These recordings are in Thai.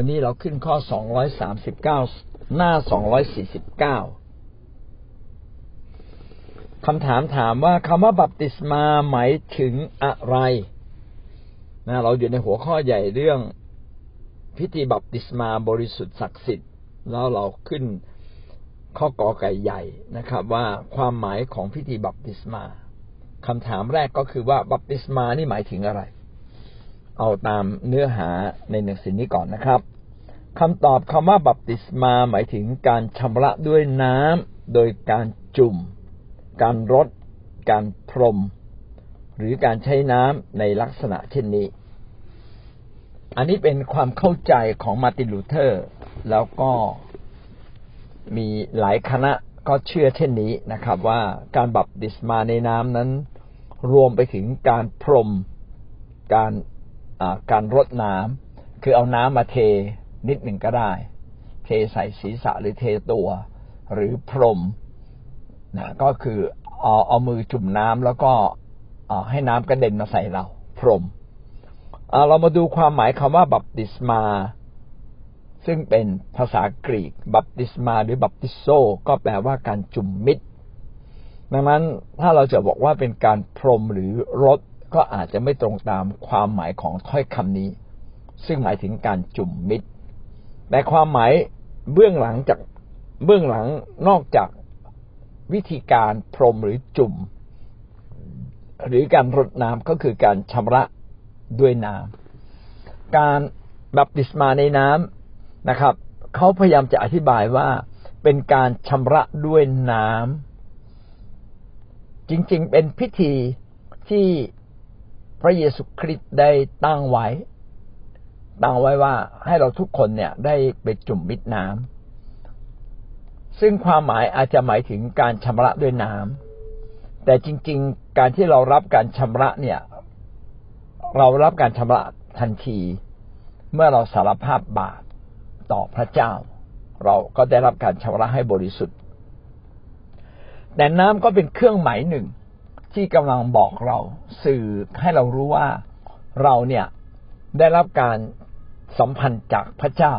วันนี้เราขึ้นข้อ 239 หน้า 249 คำถามถามว่าคำว่าบัพติศมาหมายถึงอะไรนะเราอยู่ในหัวข้อใหญ่เรื่องพิธีบัพติศมาบริสุทธิ์ศักดิ์สิทธิ์ แล้วเราขึ้นข้อกอไก่ใหญ่นะครับ ว่าความหมายของพิธีบัพติศมาคำถามแรกก็คือว่าบัพติศมานี่หมายถึงอะไร เอาตามเนื้อหาในหนังสือนี้ก่อนนะครับคำตอบคำว่าบัพติศมาหมายถึงการชำระด้วยน้ำโดยการจุ่ม การรด การพรม หรือการใช้น้ำในลักษณะเช่นนี้ อันนี้เป็นความเข้าใจของมาร์ตินลูเธอร์ แล้วก็มีหลายคณะก็เชื่อเช่นนี้นะครับ ว่าการบัพติศมาในน้ำนั้น รวมไปถึงการพรม การ การรดน้ำคือเอาน้ำมาเทนิดหนึ่งก็ได้ เทใส่ศีรษะหรือเทตัว หรือพรมนะก็คือเอาเอามือจุ่มน้ำแล้วก็ให้น้ำกระเด็นมาใส่เรา พรมเรามาดูความหมายคำว่า บัพติศมา ซึ่งเป็นภาษากรีก บัพติศมา หรือบัพติโซ ก็แปลว่าการจุ่มมิดดังนั้นถ้าเราจะบอกว่าเป็นการพรมหรือรด ก็อาจจะไม่ตรงตามความหมายของถ้อยคำนี้ ซึ่งหมายถึงการจุ่มมิดแต่ความหมายเบื้องหลังจากเบื้องหลังนอกจากวิธีการพรมหรือจุ่ม หรือการรดน้ำก็คือการชำระด้วยน้ำการบัพติศมาในน้ำนะครับเขาพยายามจะอธิบายว่าเป็นการชำระด้วยน้ำจริงๆ เป็นพิธีที่ พระเยซูคริสต์ได้ตั้งไว้ ตั้งไว้ว่าให้เราทุกคนเนี่ยได้ไปจุ่มมิดน้ำซึ่งความหมายอาจจะหมายถึงการชำระด้วยน้ำแต่จริง ๆ การที่เรารับการชำระเนี่ย เรารับการชำระทันที เมื่อเราสารภาพบาปต่อพระเจ้า เราก็ได้รับการชำระให้บริสุทธิ์ แต่น้ำก็เป็นเครื่องหมายหนึ่ง ที่กำลังบอกเราสื่อให้เรารู้ว่าเราเนี่ยได้รับการสัมพันธ์จากพระเจ้า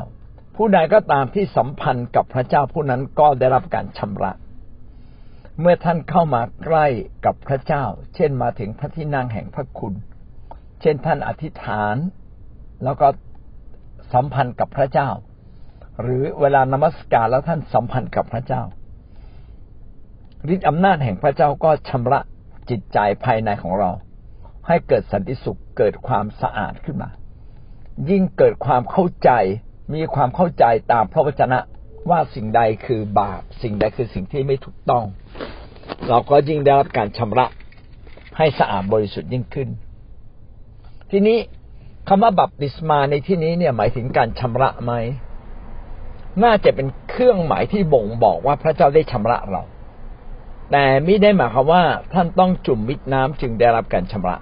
ผู้ใดก็ตามที่สัมพันธ์กับพระเจ้าผู้นั้นก็ได้รับการชำระ เมื่อท่านเข้ามาใกล้กับพระเจ้า เช่นมาถึงพระที่นั่งแห่งพระคุณ เช่นท่านอธิษฐาน แล้วก็สัมพันธ์กับพระเจ้า หรือเวลานมัสการแล้วท่านสัมพันธ์กับพระเจ้าฤทธิอำนาจแห่งพระเจ้าก็ชำระ จิตใจภายในของเรา ให้เกิดสันติสุขเกิดความสะอาดขึ้นมา ยิ่งเกิดความเข้าใจมีความเข้าใจตามพระวจนะว่าสิ่งใดคือบาป สิ่งใดคือสิ่งที่ไม่ถูกต้อง เราก็ยิ่งได้รับการชำระให้สะอาดบริสุทธิ์ยิ่งขึ้น ทีนี้คำว่าบัพติศมาในที่นี้เนี่ยหมายถึงการชำระไหมน่าจะเป็นเครื่องหมายที่บ่งบอกว่าพระเจ้าได้ชำระเรา แต่ไม่ได้หมายความว่าท่านต้องจุ่มมิดน้ำจึงได้รับการชำระ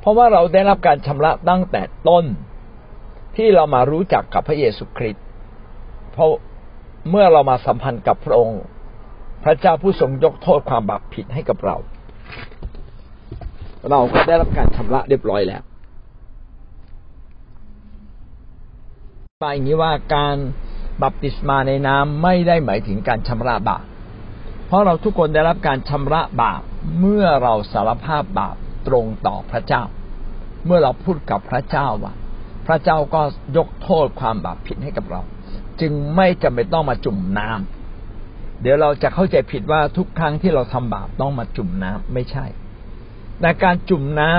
เพราะว่าเราได้รับการชำระตั้งแต่ต้นที่เรามารู้จักกับพระเยซูคริสต์เพราะเมื่อเรามาสัมพันธ์กับพระองค์ พระเจ้าผู้ทรงยกโทษความบาปผิดให้กับเรา เราก็ได้รับการชำระเรียบร้อยแล้วไปอย่างนี้ว่าการบัพติศมาในน้ำไม่ได้หมายถึงการชำระบาป เพราะเราทุกคนได้รับการชำระบาปเมื่อเราสารภาพบาปตรงต่อพระเจ้า เมื่อเราพูดกับพระเจ้าว่า พระเจ้าก็ยกโทษความบาปผิดให้กับเรา จึงไม่จำเป็นต้องมาจุ่มน้ำเดี๋ยวเราจะเข้าใจผิดว่าทุกครั้งที่เราทำบาปต้องมาจุ่มน้ำไม่ใช่แต่การจุ่มน้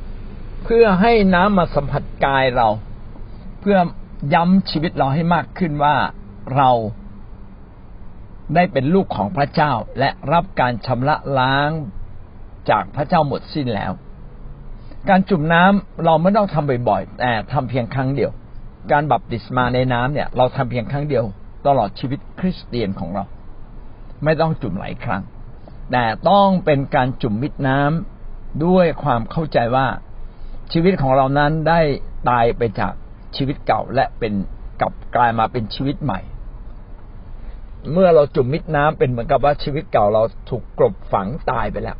ำเพื่อให้น้ำมาสัมผัสกายเรา เพื่อย้ำชีวิตเราให้มากขึ้นว่าเรา ได้เป็นลูกของพระเจ้าและรับการชำระล้างจากพระเจ้าหมดสิ้นแล้ว การจุ่มน้ำเราไม่ต้องทำบ่อยๆ แต่ทำเพียงครั้งเดียว การบัพติศมาในน้ำเนี่ย เราทำเพียงครั้งเดียว ตลอดชีวิตคริสเตียนของเรา ไม่ต้องจุ่มหลายครั้ง แต่ต้องเป็นการจุ่มมิดน้ำด้วยความเข้าใจว่าชีวิตของเรานั้นได้ตายไปจากชีวิตเก่าและเป็นกลับกลายมาเป็นชีวิตใหม่ เมื่อเราจุ่มมิดน้ำเป็นเหมือนกับว่าชีวิตเก่าเราถูกกลบฝังตายไปแล้ว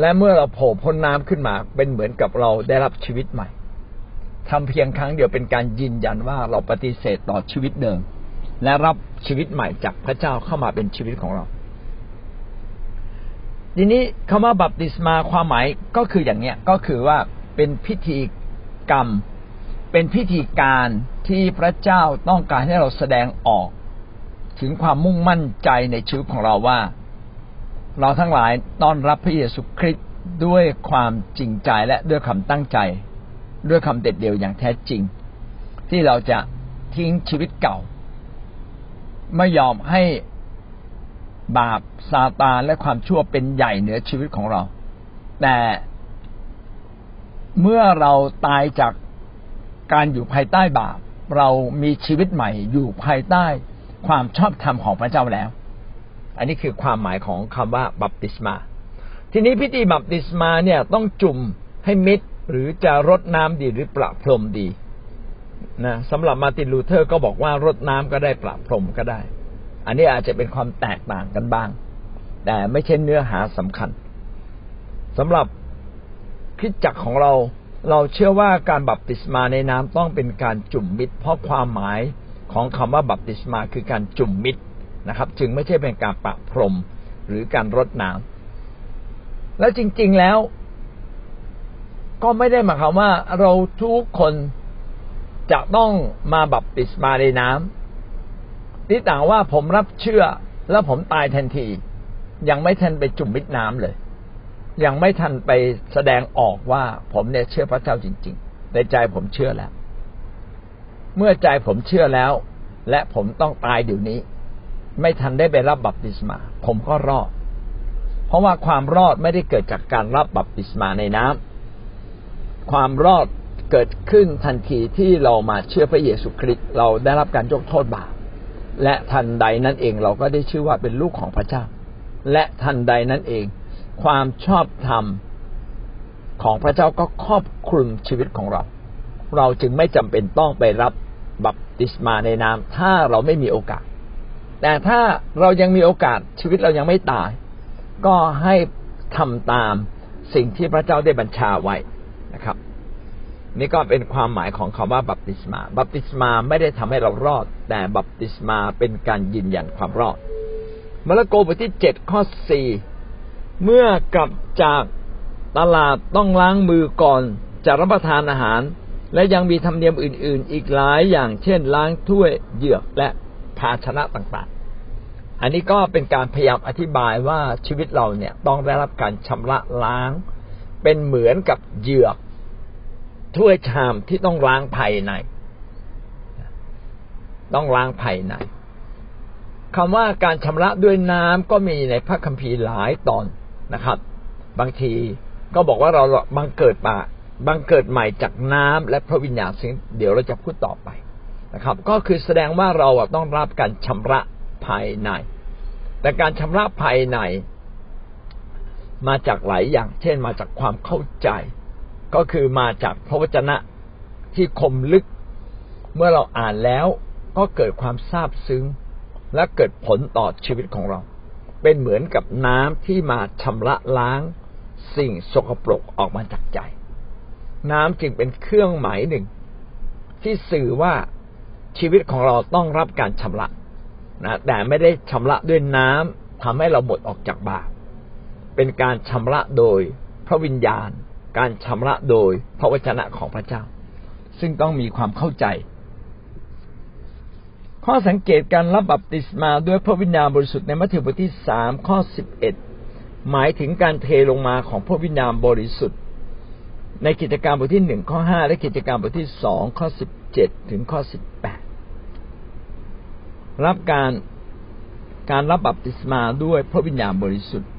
และเมื่อเราโผล่พ้นน้ำขึ้นมาเป็นเหมือนกับเราได้รับชีวิตใหม่ททำเพียงครั้งเดียวเป็นการยืนยันว่าเราปฏิเสธต่อชีวิตเดิม และรับชีวิตใหม่จากพระเจ้าเข้ามาเป็นชีวิตของเรา ทีนี้คำว่าบัพติศมาความหมายก็คืออย่างเนี้ยก็คือว่าเป็นพิธีกรรม เป็นพิธีการที่พระเจ้าต้องการให้เราแสดงออก ถึงความมุ่งมั่นใจในชีวิตของเราว่า เราทั้งหลายต้อนรับพระเยซูคริสต์ด้วยความจริงใจและด้วยคำตั้งใจ ด้วยคำเด็ดเดี่ยวอย่างแท้จริง ที่เราจะทิ้งชีวิตเก่า ไม่ยอมให้บาปซาตานและความชั่วเป็นใหญ่เหนือชีวิตของเรา แต่เมื่อเราตายจากการอยู่ภายใต้บาป เรามีชีวิตใหม่อยู่ภายใต้ ความชอบธรรมของพระเจ้าแล้ว อันนี้คือความหมายของคำว่าบัพติศมา ทีนี้พิธีบัพติศมาเนี่ยต้องจุ่มให้มิดหรือจะรดน้ำดีหรือประพรมดีนะสำหรับมาร์ตินลูเทอร์ก็บอกว่ารดน้ำก็ได้ประพรมก็ได้ อันนี้อาจจะเป็นความแตกต่างกันบ้าง แต่ไม่ใช่เนื้อหาสำคัญสำหรับคิดจักของเราเราเชื่อว่าการบัพติศมาในน้ำต้องเป็นการจุ่มมิดเพราะความหมาย ของคำว่าบัพติศมาคือการจุ่มมิดนะครับ จึงไม่ใช่เป็นการประพรมหรือการรดน้ำแล้วจริง ๆแล้ว ก็ไม่ได้หมายความว่าเราทุกคนจะต้องมาบัพติศมาในน้ำที่ต่างว่าผมรับเชื่อแล้วผมตายทันที ยังไม่ทันไปจุ่มมิดน้ำเลย ยังไม่ทันไปแสดงออกว่าผมเนี่ยเชื่อพระเจ้าจริง ๆ ในใจผมเชื่อแล้ว เมื่อใจผมเชื่อแล้ว และผมต้องตายเดี๋ยวนี้ ไม่ทันได้ไปรับบัพติศมา ผมก็รอด เพราะว่าความรอดไม่ได้เกิดจากการรับบัพติศมาในน้ำความรอดเกิดขึ้นทันทีที่เรามาเชื่อพระเยซูคริสต์เราได้รับการยกโทษบาปและทันใดนั้นเองเราก็ได้ชื่อว่าเป็นลูกของพระเจ้า และทันใดนั้นเอง ความชอบธรรมของพระเจ้าก็ครอบคลุมชีวิตของเรา เราจึงไม่จำเป็นต้องไปรับบัพติศมาในนามถ้าเราไม่มีโอกาส แต่ถ้าเรายังมีโอกาสชีวิตเรายังไม่ตาย ก็ให้ทำตามสิ่งที่พระเจ้าได้บัญชาไว้นะครับ นี่ก็เป็นความหมายของคำว่าบัพติศมา บัพติศมาไม่ได้ทำให้เรารอด แต่บัพติศมาเป็นการยืนยันความรอดมาระโกบทที่เจ็ดข้อสี่เมื่อกลับจากตลาดต้องล้างมือก่อนจะรับประทานอาหาร และยังมีธรรมเนียมอื่น ๆ อีกหลายอย่างเช่น ล้างถ้วยเหยือกและภาชนะต่างๆ อันนี้ก็เป็นการพยายามอธิบายว่าชีวิตเราเนี่ยต้องได้รับการชำระล้าง เป็นเหมือนกับเหยือกถ้วยชามที่ต้องล้างภายใน ต้องล้างภายในคำว่าการชำระด้วยน้ำก็มีในพระคัมภีร์หลายตอนนะครับ บางทีก็บอกว่าเราบังเกิดมา บังเกิดใหม่จากน้ำและพระวิญญาณซึ่งเดี๋ยวเราจะพูดต่อไปนะครับ ก็คือแสดงว่าเราต้องรับการชำระภายใน แต่การชำระภายใน มาจากหลายอย่าง เช่น มาจากความเข้าใจ ก็คือมาจากพระวจนะที่คมลึก เมื่อเราอ่านแล้วก็เกิดความซาบซึ้ง และเกิดผลต่อชีวิตของเรา เป็นเหมือนกับน้ำที่มาชำระล้างสิ่งสกปรกออกมาจากใจ น้ำจึงเป็นเครื่องหมายหนึ่ง ที่สื่อว่าชีวิตของเราต้องรับการชำระนะแต่ไม่ได้ชำระด้วยน้ำทำให้เราหมดออกจากบาปเป็นการชำระโดยพระวิญญาณ การชำระโดยพระวจนะของพระเจ้า ซึ่งต้องมีความเข้าใจ ข้อสังเกตการรับบัพติศมาด้วยพระวิญญาณบริสุทธิ์ในมัทธิวบทที่สามข้อสิบเอ็ดหมายถึงการเทลงมาของพระวิญญาณบริสุทธิ์ ในกิจการบทที่หนึ่งข้อห้าและกิจการบทที่สองข้อสิบเจ็ดถึงข้อสิบแปดรับการการรับบัพติศมาด้วยพระวิญญาณบริสุทธิ์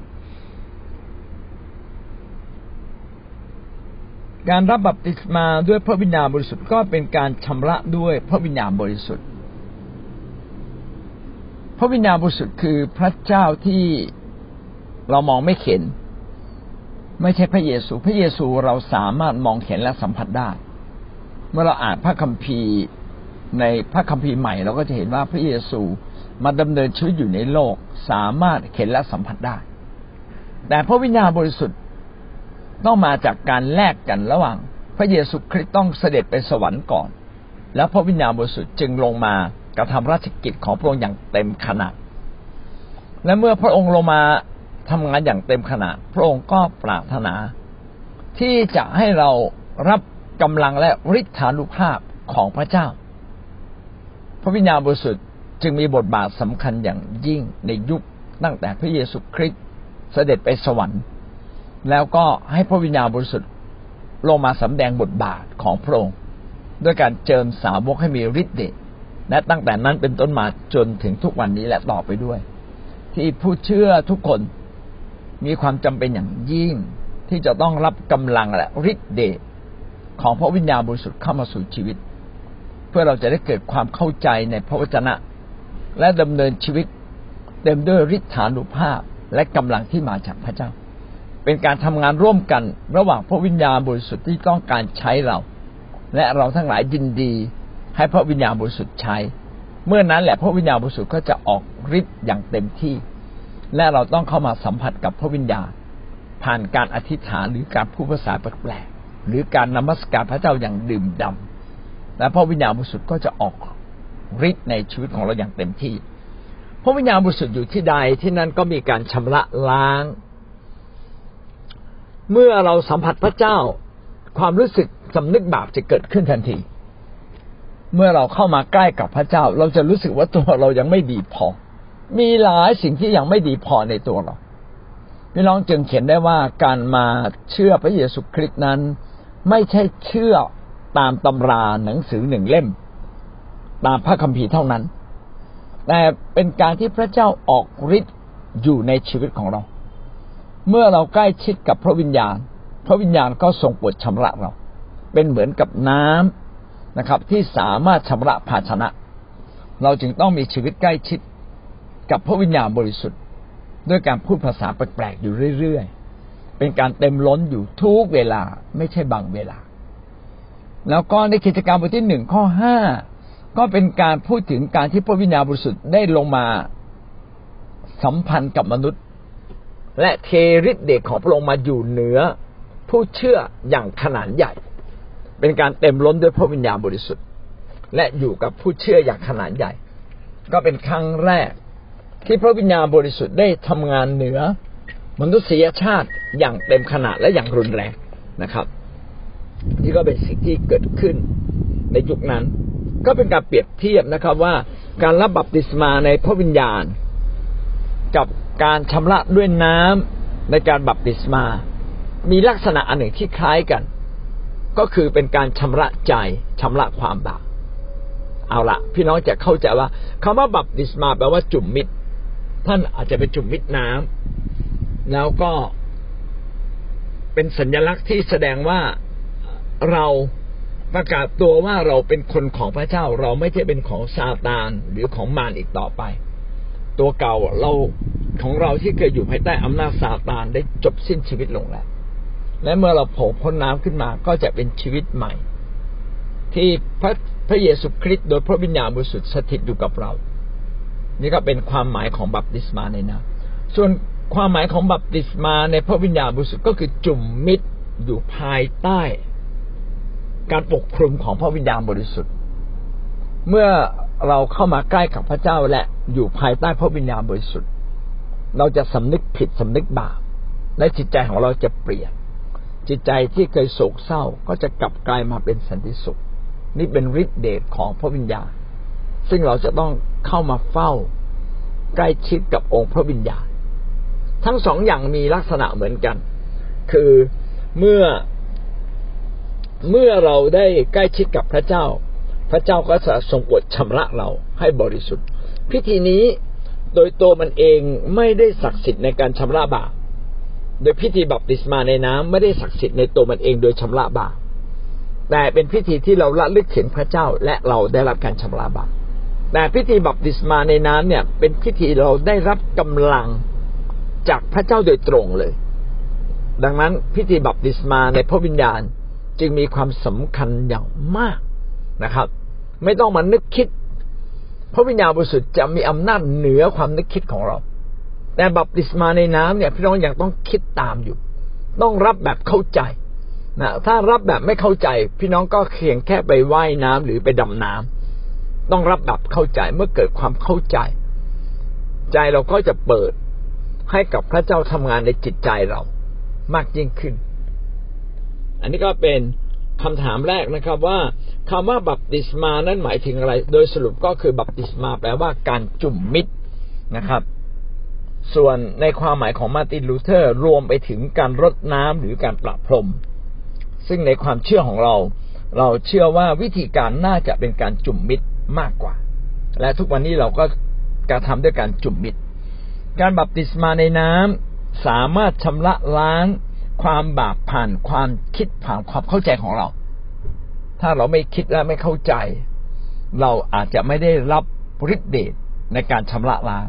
การรับบัพติศมาด้วยพระวิญญาณบริสุทธิ์ก็เป็นการชำระด้วยพระวิญญาณบริสุทธิ์ พระวิญญาณบริสุทธิ์คือพระเจ้าที่เรามองไม่เห็น ไม่ใช่พระเยซู พระเยซูเราสามารถมองเห็นและสัมผัสได้ เมื่อเราอ่านพระคัมภีร์ในพระคัมภีร์ใหม่ เราก็จะเห็นว่าพระเยซูมาดำเนินชีวิตอยู่ในโลก สามารถเห็นและสัมผัสได้ แต่พระวิญญาณบริสุทธิ์ต้องมาจากการแลกกันระหว่าง พระเยซูคริสต์ต้องเสด็จไปสวรรค์ก่อน แล้วพระวิญญาณบริสุทธิ์จึงลงมากระทำราชกิจของพระองค์อย่างเต็มขนาดและเมื่อพระองค์ลงมา ทำงานอย่างเต็มขนาดพระองค์ก็ปรารถนา ที่จะให้เรารับกำลังและฤทธานุภาพของพระเจ้า พระวิญญาณบริสุทธิ์จึงมีบทบาทสำคัญอย่างยิ่งในยุคตั้งแต่พระเยซูคริสต์เสด็จไปสวรรค์ แล้วก็ให้พระวิญญาณบริสุทธิ์ลงมาสำแดงบทบาทของพระองค์ด้วยการเจิมสาวกให้มีฤทธิ์เดชและตั้งแต่นั้นเป็นต้นมาจนถึงทุกวันนี้และต่อไปด้วย ที่ผู้เชื่อทุกคน มีความจำเป็นอย่างยิ่งที่จะต้องรับกำลังและฤทธิ์เดชของพระวิญญาณบริสุทธิ์เข้ามาสู่ชีวิต เพื่อเราจะได้เกิดความเข้าใจในพระวจนะ และดำเนินชีวิตเต็มด้วยฤทธานุภาพและกำลังที่มาจากพระเจ้า เป็นการทำงานร่วมกันระหว่างพระวิญญาณบริสุทธิ์ที่ต้องการใช้เรา และเราทั้งหลายยินดีให้พระวิญญาณบริสุทธิ์ใช้ เมื่อนั้นแหละพระวิญญาณบริสุทธิ์ก็จะออกฤทธิ์อย่างเต็มที่ และเราต้องเข้ามาสัมผัสกับพระวิญญาณผ่านการอธิษฐานหรือการพูดภาษาแปลกๆหรือการนมัสการพระเจ้าอย่างดื่มดำและพระวิญญาณบริสุทธิ์ก็จะออกฤทธิ์ในชีวิตของเราอย่างเต็มที่ พระวิญญาณบริสุทธิ์อยู่ที่ใดที่นั่นก็มีการชำระล้าง เมื่อเราสัมผัสพระเจ้า ความรู้สึกสำนึกบาปจะเกิดขึ้นทันที เมื่อเราเข้ามาใกล้กับพระเจ้า เราจะรู้สึกว่าตัวเรายังไม่ดีพอ มีหลายสิ่งที่ยังไม่ดีพอในตัวเราพี่น้องจึงเขียนได้ว่าการมาเชื่อพระเยซูคริสต์นั้น ไม่ใช่เชื่อตามตำราหนังสือหนึ่งเล่ม ตามพระคัมภีร์เท่านั้น แต่เป็นการที่พระเจ้าออกฤทธิ์อยู่ในชีวิตของเรา เมื่อเราใกล้ชิดกับพระวิญญาณ พระวิญญาณก็ทรงปวดชำระเรา เป็นเหมือนกับน้ำนะครับ ที่สามารถชำระภาชนะ เราจึงต้องมีชีวิตใกล้ชิด กับพระวิญญาณบริสุทธิ์ ด้วยการพูดภาษาแปลกๆอยู่เรื่อยๆ เป็นการเต็มล้นอยู่ทุกเวลาไม่ใช่บางเวลา แล้วก็ในกิจกรรมบทที่หนึ่งข้อห้าก็เป็นการพูดถึงการที่พระวิญญาณบริสุทธิ์ได้ลงมาสัมพันธ์กับมนุษย์ และเทฤทธิ์เดชของพระองค์มาอยู่เหนือผู้เชื่ออย่างขนาดใหญ่ เป็นการเต็มล้นด้วยพระวิญญาณบริสุทธิ์ และอยู่กับผู้เชื่ออย่างขนาดใหญ่ ก็เป็นครั้งแรก ที่พระวิญญาณบริสุทธิ์ได้ทำงานเหนือมนุษยชาติอย่างเต็มขนาดและอย่างรุนแรงนะครับนี่ก็เป็นสิ่งที่เกิดขึ้นในยุคนั้น ก็เป็นการเปรียบเทียบนะครับว่าการรับบัพติศมาในพระวิญญาณ กับการชำระด้วยน้ำในการบัพติศมา มีลักษณะอันหนึ่งที่คล้ายกัน ก็คือเป็นการชำระใจชำระความบาปเอาละพี่น้องจะเข้าใจว่าคำว่าบัพติศมาแปลว่าจุ่มมิด ท่านอาจจะเป็นจุ่มมิดน้ำแล้วก็เป็นสัญลักษณ์ที่แสดงว่าเราประกาศตัวว่าเราเป็นคนของพระเจ้า เราไม่ใช่เป็นของซาตานหรือของมารอีกต่อไป ตัวเก่าเราของเราที่เคยอยู่ภายใต้อำนาจซาตานได้จบสิ้นชีวิตลงแล้ว และเมื่อเราโผล่พ้นน้ำขึ้นมาก็จะเป็นชีวิตใหม่ ที่พระพระเยซูคริสต์โดยพระวิญญาณบริสุทธิ์สถิตอยู่กับเรา นี่ก็เป็นความหมายของบัพติศมาในน้ำส่วนความหมายของบัพติศมาในพระวิญญาณบริสุทธิ์ก็คือจุ่มมิตรอยู่ภายใต้ การปกคลุมของพระวิญญาณบริสุทธิ์ เมื่อเราเข้ามาใกล้กับพระเจ้าและอยู่ภายใต้พระวิญญาณบริสุทธิ์ เราจะสำนึกผิดสำนึกบาปและจิตใจของเราจะเปลี่ยน จิตใจที่เคยโศกเศร้าก็จะกลับกลายมาเป็นสันติสุข นี่เป็นฤทธิเดชของพระวิญญาณ ซึ่งเราจะต้อง เข้ามาเฝ้าใกล้ชิดกับองค์พระวิญญาณ ทั้งสองอย่างมีลักษณะเหมือนกัน คือเมื่อเมื่อเราได้ใกล้ชิดกับพระเจ้า พระเจ้าก็จะทรงอดชำระเราให้บริสุทธิ์ พิธีนี้โดยตัวมันเองไม่ได้ศักดิ์สิทธิ์ในการชำระบาปโดยพิธีบัพติศมาในน้ำไม่ได้ศักดิ์สิทธิ์ในตัวมันเองโดยชำระบาปแต่เป็นพิธีที่เราละลึกถึงพระเจ้าและเราได้รับการชำระบาป แต่พิธีบัพติศมาในน้ำเนี่ย เป็นพิธีเราได้รับกำลังจากพระเจ้าโดยตรงเลย ดังนั้นพิธีบัพติศมาในพระวิญญาณจึงมีความสำคัญอย่างมากนะครับ ไม่ต้องมานึกคิด พระวิญญาณบริสุทธิ์จะมีอำนาจเหนือความนึกคิดของเรา แต่บัพติศมาในน้ำเนี่ยพี่น้องยังต้องคิดตามอยู่ ต้องรับแบบเข้าใจนะถ้ารับแบบไม่เข้าใจ พี่น้องก็เพียงแค่ไปไว่ายน้ำหรือไปดำน้ำ ต้องรับแบบเข้าใจเมื่อเกิดความเข้าใจ ใจเราก็จะเปิดให้กับพระเจ้าทำงานในจิตใจเรามากยิ่งขึ้น อันนี้ก็เป็นคำถามแรกนะครับ ว่าคำว่าบัพติศมานั้นหมายถึงอะไร โดยสรุปก็คือบัพติศมาแปลว่าการจุ่มมิดนะครับ ส่วนในความหมายของมาร์ตินลูเทอร์รวมไปถึงการรดน้ำหรือการประพรม ซึ่งในความเชื่อของเรา เราเชื่อว่าวิธีการน่าจะเป็นการจุ่มมิด มากกว่า และทุกวันนี้เราก็กระทำด้วยการจุ่มมิตร การบัพติศมาในน้ำสามารถชำระล้างความบาปผ่านความคิดผ่านความเข้าใจของเรา ถ้าเราไม่คิดและไม่เข้าใจ เราอาจจะไม่ได้รับฤทธิเดชในการชำระล้าง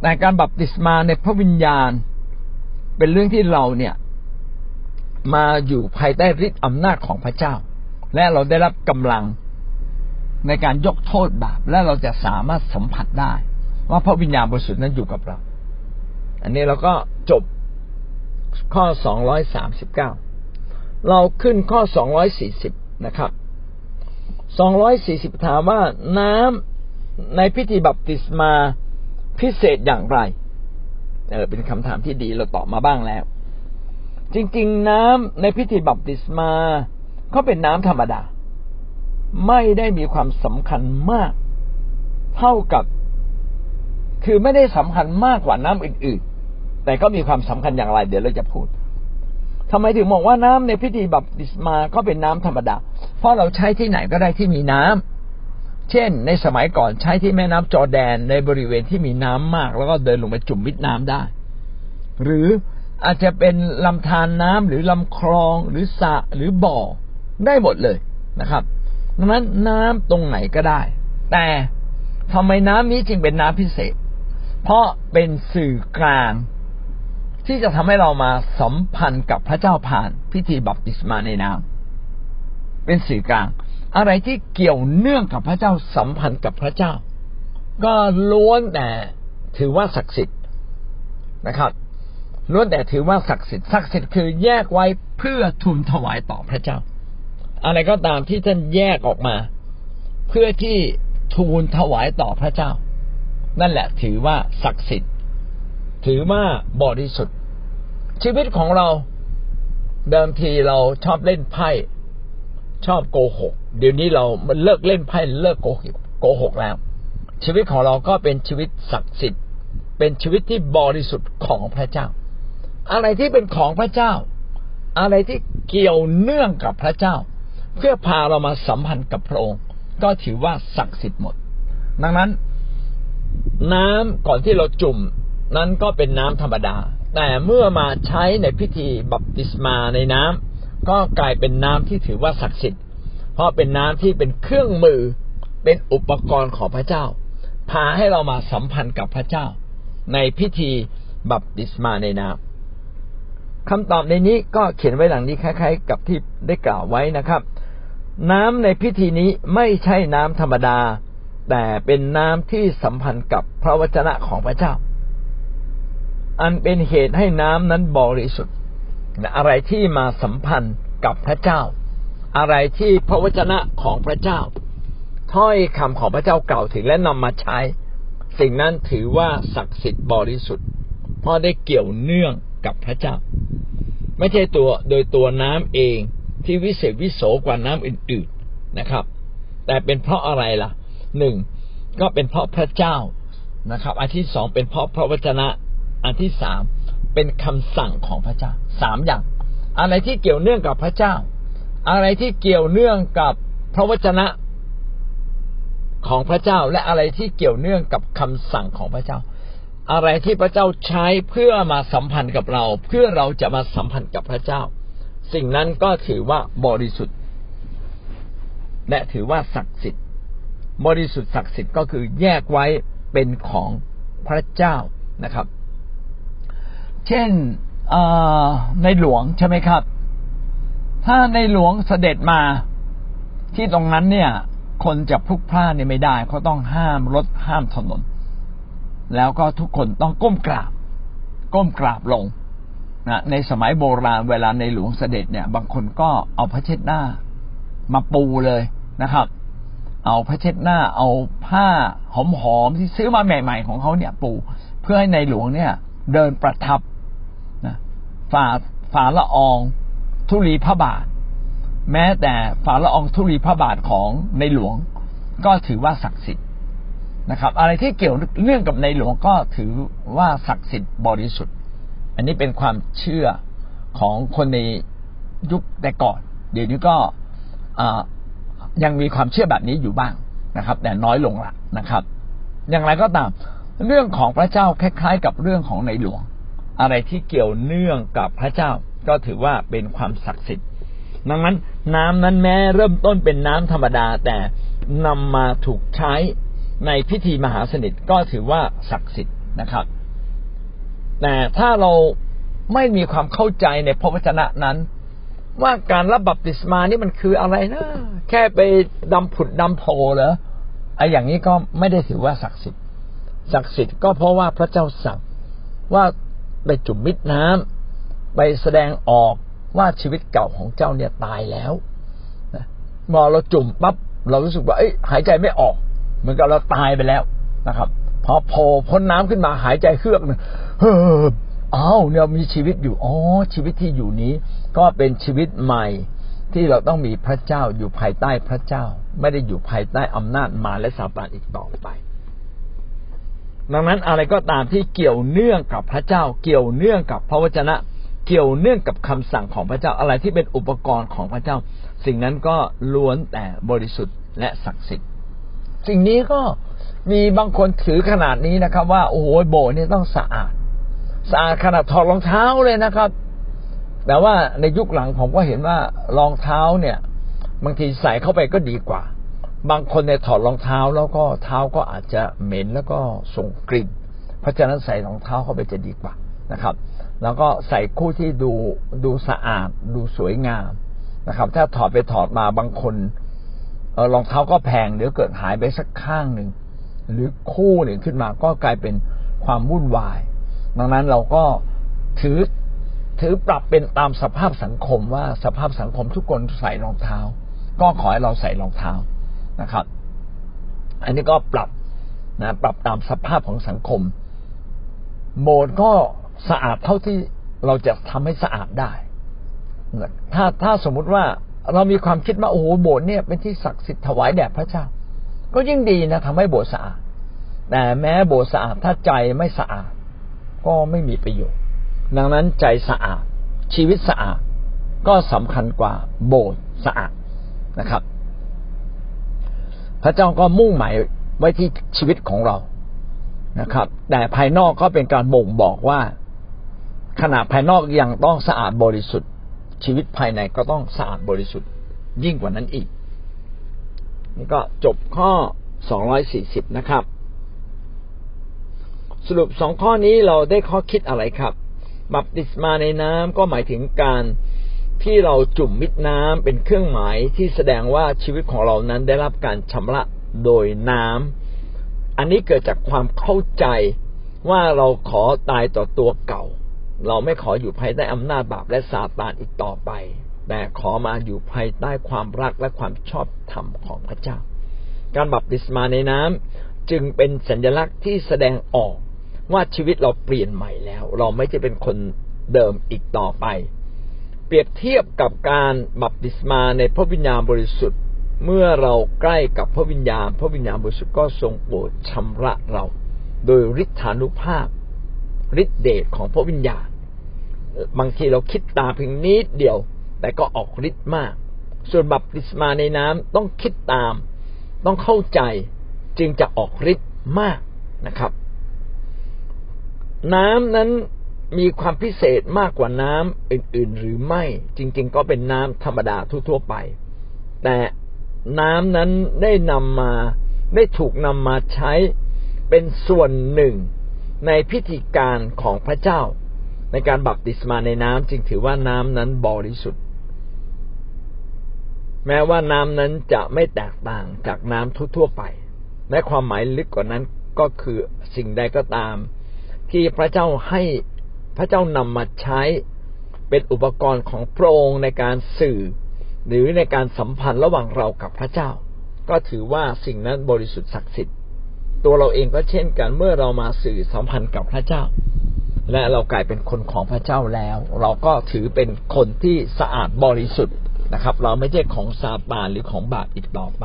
แต่การบัพติศมาในพระวิญญาณ เป็นเรื่องที่เราเนี่ยมาอยู่ภายใต้ฤทธิ์อำนาจของพระเจ้า และเราได้รับกำลัง ในการยกโทษบาปและเราจะสามารถสัมผัสได้ ว่าพระวิญญาณบริสุทธิ์นั้นอยู่กับเรา อันนี้เราก็จบข้อสองร้อยสามสิบเก้าเราขึ้นข้อสองร้อยสี่สิบนะครับสองร้อยสี่สิบถามว่าน้ำในพิธีบัพติศมาพิเศษอย่างไร เออเป็นคำถามที่ดีเราตอบมาบ้างแล้ว จริง ๆ น้ำในพิธีบัพติศมาก็เป็นน้ำธรรมดา ไม่ได้มีความสำคัญมาก เท่ากับ คือไม่ได้สำคัญมากกว่าน้ำอื่น ๆ แต่ก็มีความสำคัญอย่างไร เดี๋ยวเราจะพูดทำไมถึงบอกว่าน้ำในพิธีบัพติศมาก็เป็นน้ำธรรมดา เพราะเราใช้ที่ไหนก็ได้ที่มีน้ำ เช่น ในสมัยก่อนใช้ที่แม่น้ำจอแดนในบริเวณที่มีน้ำมาก แล้วก็เดินลงไปจุ่มมิดน้ำได้ หรืออาจจะเป็นลำธารน้ำหรือลำคลองหรือสระหรือบ่อได้หมดเลยนะครับ ดังนั้นน้ำตรงไหนก็ได้ แต่ทำไมน้ำนี้จึงเป็นน้ำพิเศษ เพราะเป็นสื่อกลางที่จะทำให้เรามาสัมพันธ์กับพระเจ้าผ่านพิธีบัพติศมาในน้ำเป็นสื่อกลาง อะไรที่เกี่ยวเนื่องกับพระเจ้าสัมพันธ์กับพระเจ้า ก็ล้วนแต่ถือว่าศักดิ์สิทธิ์นะครับล้วนแต่ถือว่าศักดิ์สิทธิ์ศักดิ์สิทธิ์คือแยกไว้เพื่อทูลถวายต่อพระเจ้า อะไรก็ตามที่ท่านแยกออกมา เพื่อที่ทูลถวายต่อพระเจ้า นั่นแหละถือว่าศักดิ์สิทธิ์ ถือว่าบริสุทธิ์ ชีวิตของเราเดิมทีเราชอบเล่นไพ่ชอบโกหก เดี๋ยวนี้เรามันเลิกเล่นไพ่เลิกโกหกโกหกแล้ว ชีวิตของเราก็เป็นชีวิตศักดิ์สิทธิ์ เป็นชีวิตที่บริสุทธิ์ของพระเจ้า อะไรที่เป็นของพระเจ้า อะไรที่เกี่ยวเนื่องกับพระเจ้า เพื่อพาเรามาสัมพันธ์กับพระองค์ ก็ถือว่าศักดิ์สิทธิ์หมด ดังนั้น น้ำก่อนที่เราจุ่มนั้นก็เป็นน้ำธรรมดา แต่เมื่อมาใช้ในพิธีบัพติศมาในน้ำก็กลายเป็นน้ำที่ถือว่าศักดิ์สิทธิ์ เพราะเป็นน้ำที่เป็นเครื่องมือเป็นอุปกรณ์ของพระเจ้า พาให้เรามาสัมพันธ์กับพระเจ้า ในพิธีบัพติศมาในน้ำคำตอบในนี้ก็เขียนไว้หลังนี้คล้าย ๆ กับที่ได้กล่าวไว้นะครับ น้ำในพิธีนี้ไม่ใช่น้ำธรรมดา แต่เป็นน้ำที่สัมพันธ์กับพระวจนะของพระเจ้า อันเป็นเหตุให้น้ำนั้นบริสุทธิ์อะไรที่มาสัมพันธ์กับพระเจ้า อะไรที่พระวจนะของพระเจ้า ถ้อยคำของพระเจ้ากล่าวถึงและนำมาใช้ สิ่งนั้นถือว่าศักดิ์สิทธิ์บริสุทธิ์ เพราะได้เกี่ยวเนื่องกับพระเจ้า ไม่ใช่ตัวโดยตัวน้ำเอง ที่วิเศษวิโสกว่าน้ำอื่นๆนะครับ แต่เป็นเพราะอะไรล่ะหนึ่งก็เป็นเพราะพระเจ้านะครับ อันที่สองเป็นเพราะพระวจนะ อันที่สามเป็นคำสั่งของพระเจ้าสามอย่าง อะไรที่เกี่ยวเนื่องกับพระเจ้า อะไรที่เกี่ยวเนื่องกับพระวจนะของพระเจ้าและอะไรที่เกี่ยวเนื่องกับคำสั่งของพระเจ้า อะไรที่พระเจ้าใช้เพื่อมาสัมพันธ์กับเรา เพื่อเราจะมาสัมพันธ์กับพระเจ้า สิ่งนั้นก็ถือว่าบริสุทธิ์ และถือว่าศักดิ์สิทธิ์ บริสุทธิ์ศักดิ์สิทธิ์ก็คือแยกไว้เป็นของพระเจ้านะครับ เช่นในหลวงใช่ไหมครับ ถ้าในหลวงเสด็จมาที่ตรงนั้นเนี่ย คนจะพลุกพล่านเนี่ยไม่ได้เขาต้องห้ามรถห้ามถนน แล้วก็ทุกคนต้องก้มกราบ ก้มกราบลง นะในสมัยโบราณเวลาในหลวงเสด็จเนี่ย บางคนก็เอาพระเช็ดหน้า มาปูเลยนะครับ เอาพระเช็ดหน้า เอาผ้าหอมๆที่ซื้อมาใหม่ ๆ ของเขาเนี่ย ปู เพื่อให้ในหลวงเนี่ย เดินประทับนะฝ่าฝ่าละอองธุลีพระบาท แม้แต่ฝ่าละอองธุลีพระบาทของในหลวง ก็ถือว่าศักดิ์สิทธิ์นะครับ อะไรที่เกี่ยวเรื่องกับในหลวงก็ถือว่าศักดิ์สิทธิ์บริสุทธิ์ อันนี้เป็นความเชื่อของคนในยุคแต่ก่อน เดี๋ยวนี้ก็ยังมีความเชื่อแบบนี้อยู่บ้างนะครับ แต่น้อยลงละนะครับ อย่างไรก็ตาม เรื่องของพระเจ้าคล้ายๆ กับเรื่องของในหลวง อะไรที่เกี่ยวเนื่องกับพระเจ้าก็ถือว่าเป็นความศักดิ์สิทธิ์ดังนั้นน้ำนั้นแม้เริ่มต้นเป็นน้ำธรรมดา แต่นำมาถูกใช้ในพิธีมหาสนิทก็ถือว่าศักดิ์สิทธิ์นะครับ แต่ถ้าเราไม่มีความเข้าใจในพระวจนะนั้น ว่าการรับบัพติศมานี่มันคืออะไรนะ แค่ไปดำผุดดำโผล่เหรอไอ้อย่างนี้ก็ไม่ได้ถือว่าศักดิ์สิทธิ์ศักดิ์สิทธิ์ก็เพราะว่าพระเจ้าสั่งว่าไปจุ่มมิดน้ำไปแสดงออกว่าชีวิตเก่าของเจ้าเนี่ยตายแล้วนะพอเราจุ่มปั๊บเรารู้สึกว่าเอ้ยหายใจไม่ออก เหมือนกับเราตายไปแล้วนะครับ พอโผล่พ้นน้ำขึ้นมาหายใจเครือกนี่ย เฮ้ออ้าวเนี่ยมีชีวิตอยู่อ๋อชีวิตที่อยู่นี้ ก็เป็นชีวิตใหม่ที่เราต้องมีพระเจ้าอยู่ภายใต้พระเจ้า ไม่ได้อยู่ภายใต้อำนาจมาและซาตานอีกต่อไป ดังนั้นอะไรก็ตามที่เกี่ยวเนื่องกับพระเจ้า เกี่ยวเนื่องกับพระวจนะ เกี่ยวเนื่องกับคำสั่งของพระเจ้าอะไรที่เป็นอุปกรณ์ของพระเจ้า สิ่งนั้นก็ล้วนแต่บริสุทธิ์และศักดิ์สิทธิ์สิ่งนี้ก็มีบางคนถือขนาดนี้นะครับ ว่าโอ้โหโบสถ์นี่ต้องสะอาด สะอาดขนาดถอดรองเท้าเลยนะครับ แต่ว่าในยุคหลังผมก็เห็นว่ารองเท้าเนี่ย บางทีใส่เข้าไปก็ดีกว่า บางคนเนี่ยถอดรองเท้าแล้วก็เท้าก็อาจจะเหม็นแล้วก็ส่งกลิ่น เพราะฉะนั้นใส่รองเท้าเข้าไปจะดีกว่านะครับ แล้วก็ใส่คู่ที่ดูดูสะอาดดูสวยงามนะครับ ถ้าถอดไปถอดมาบางคนเออรองเท้าก็แพงเดี๋ยวเกิดหายไปสักข้างหนึ่งหรือคู่หนึ่งขึ้นมาก็กลายเป็นความวุ่นวาย ดังนั้นเราก็ถือถือปรับเป็นตามสภาพสังคมว่าสภาพสังคมทุกคนใส่รองเท้า ก็ขอให้เราใส่รองเท้านะครับ อันนี้ก็ปรับนะปรับตามสภาพของสังคม โบสถ์ก็สะอาดเท่าที่เราจะทำให้สะอาดได้ถ้าถ้าสมมุติว่าเรามีความคิดว่าโอ้โหโบสถ์เนี่ยเป็นที่ศักดิ์สิทธิ์ถวายแด่พระเจ้า ก็ยิ่งดีนะทำให้โบสถ์สะอาดแต่แม้โบสถ์สะอาดถ้าใจไม่สะอาด ก็ไม่มีประโยชน์ ดังนั้นใจสะอาด ชีวิตสะอาดก็สำคัญกว่าโบสถ์สะอาดนะครับ พระเจ้าก็มุ่งหมายไว้ที่ชีวิตของเรานะครับ แต่ภายนอกก็เป็นการบ่งบอกว่าขณะภายนอกยังต้องสะอาดบริสุทธิ์ ชีวิตภายในก็ต้องสะอาดบริสุทธิ์ ยิ่งกว่านั้นอีก นี่ก็จบข้อสองร้อยสี่สิบนะครับ สรุปสองข้อนี้เราได้ข้อคิดอะไรครับ บัพติศมาในน้ำก็หมายถึงการที่เราจุ่มมิดน้ำเป็นเครื่องหมายที่แสดงว่าชีวิตของเรานั้นได้รับการชำระโดยน้ำอันนี้เกิดจากความเข้าใจว่าเราขอตายต่อตัวเก่า เราไม่ขออยู่ภายใต้อำนาจบาปและซาตานอีกต่อไป แต่ขอมาอยู่ภายใต้ความรักและความชอบธรรมของพระเจ้า การบัพติศมาในน้ำจึงเป็นสัญลักษณ์ที่แสดงออก ว่าชีวิตเราเปลี่ยนใหม่แล้ว เราไม่จะเป็นคนเดิมอีกต่อไป เปรียบเทียบกับการบัพติศมาในพระวิญญาณบริสุทธิ์ เมื่อเราใกล้กับพระวิญญาณ พระวิญญาณบริสุทธิ์ก็ทรงโปรดชำระเรา โดยฤทธานุภาพฤทธิเดชของพระวิญญาณ บางทีเราคิดตาเพียงนิดเดียว แต่ก็ออกฤทธิ์มาก ส่วนบัพติศมาในน้ำต้องคิดตาม ต้องเข้าใจจึงจะออกฤทธิ์มากนะครับ น้ำนั้นมีความพิเศษมากกว่าน้ำอื่น ๆ หรือไม่ จริง ๆ ก็เป็นน้ำธรรมดาทั่ว ๆ ไป แต่น้ำนั้นได้นำมาได้ถูกนำมาใช้เป็นส่วนหนึ่งในพิธีการของพระเจ้า ในการบัพติศมาในน้ำจึงถือว่าน้ำนั้นบริสุทธิ์ แม้ว่าน้ำนั้นจะไม่แตกต่างจากน้ำทั่ว ๆ ไป และความหมายลึกกว่านั้นก็คือสิ่งใดก็ตาม ที่พระเจ้าให้พระเจ้านำมาใช้เป็นอุปกรณ์ของพระองค์ในการสื่อ หรือในการสัมพันธ์ระหว่างเรากับพระเจ้า ก็ถือว่าสิ่งนั้นบริสุทธิ์ศักดิ์สิทธิ์ ตัวเราเองก็เช่นกันเมื่อเรามาสื่อสัมพันธ์กับพระเจ้า และเรากลายเป็นคนของพระเจ้าแล้ว เราก็ถือเป็นคนที่สะอาดบริสุทธิ์นะครับ เราไม่ใช่ของซาตานหรือของบาปอีกต่อไป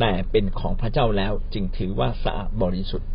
แต่เป็นของพระเจ้าแล้วจึงถือว่าสะอาดบริสุทธิ์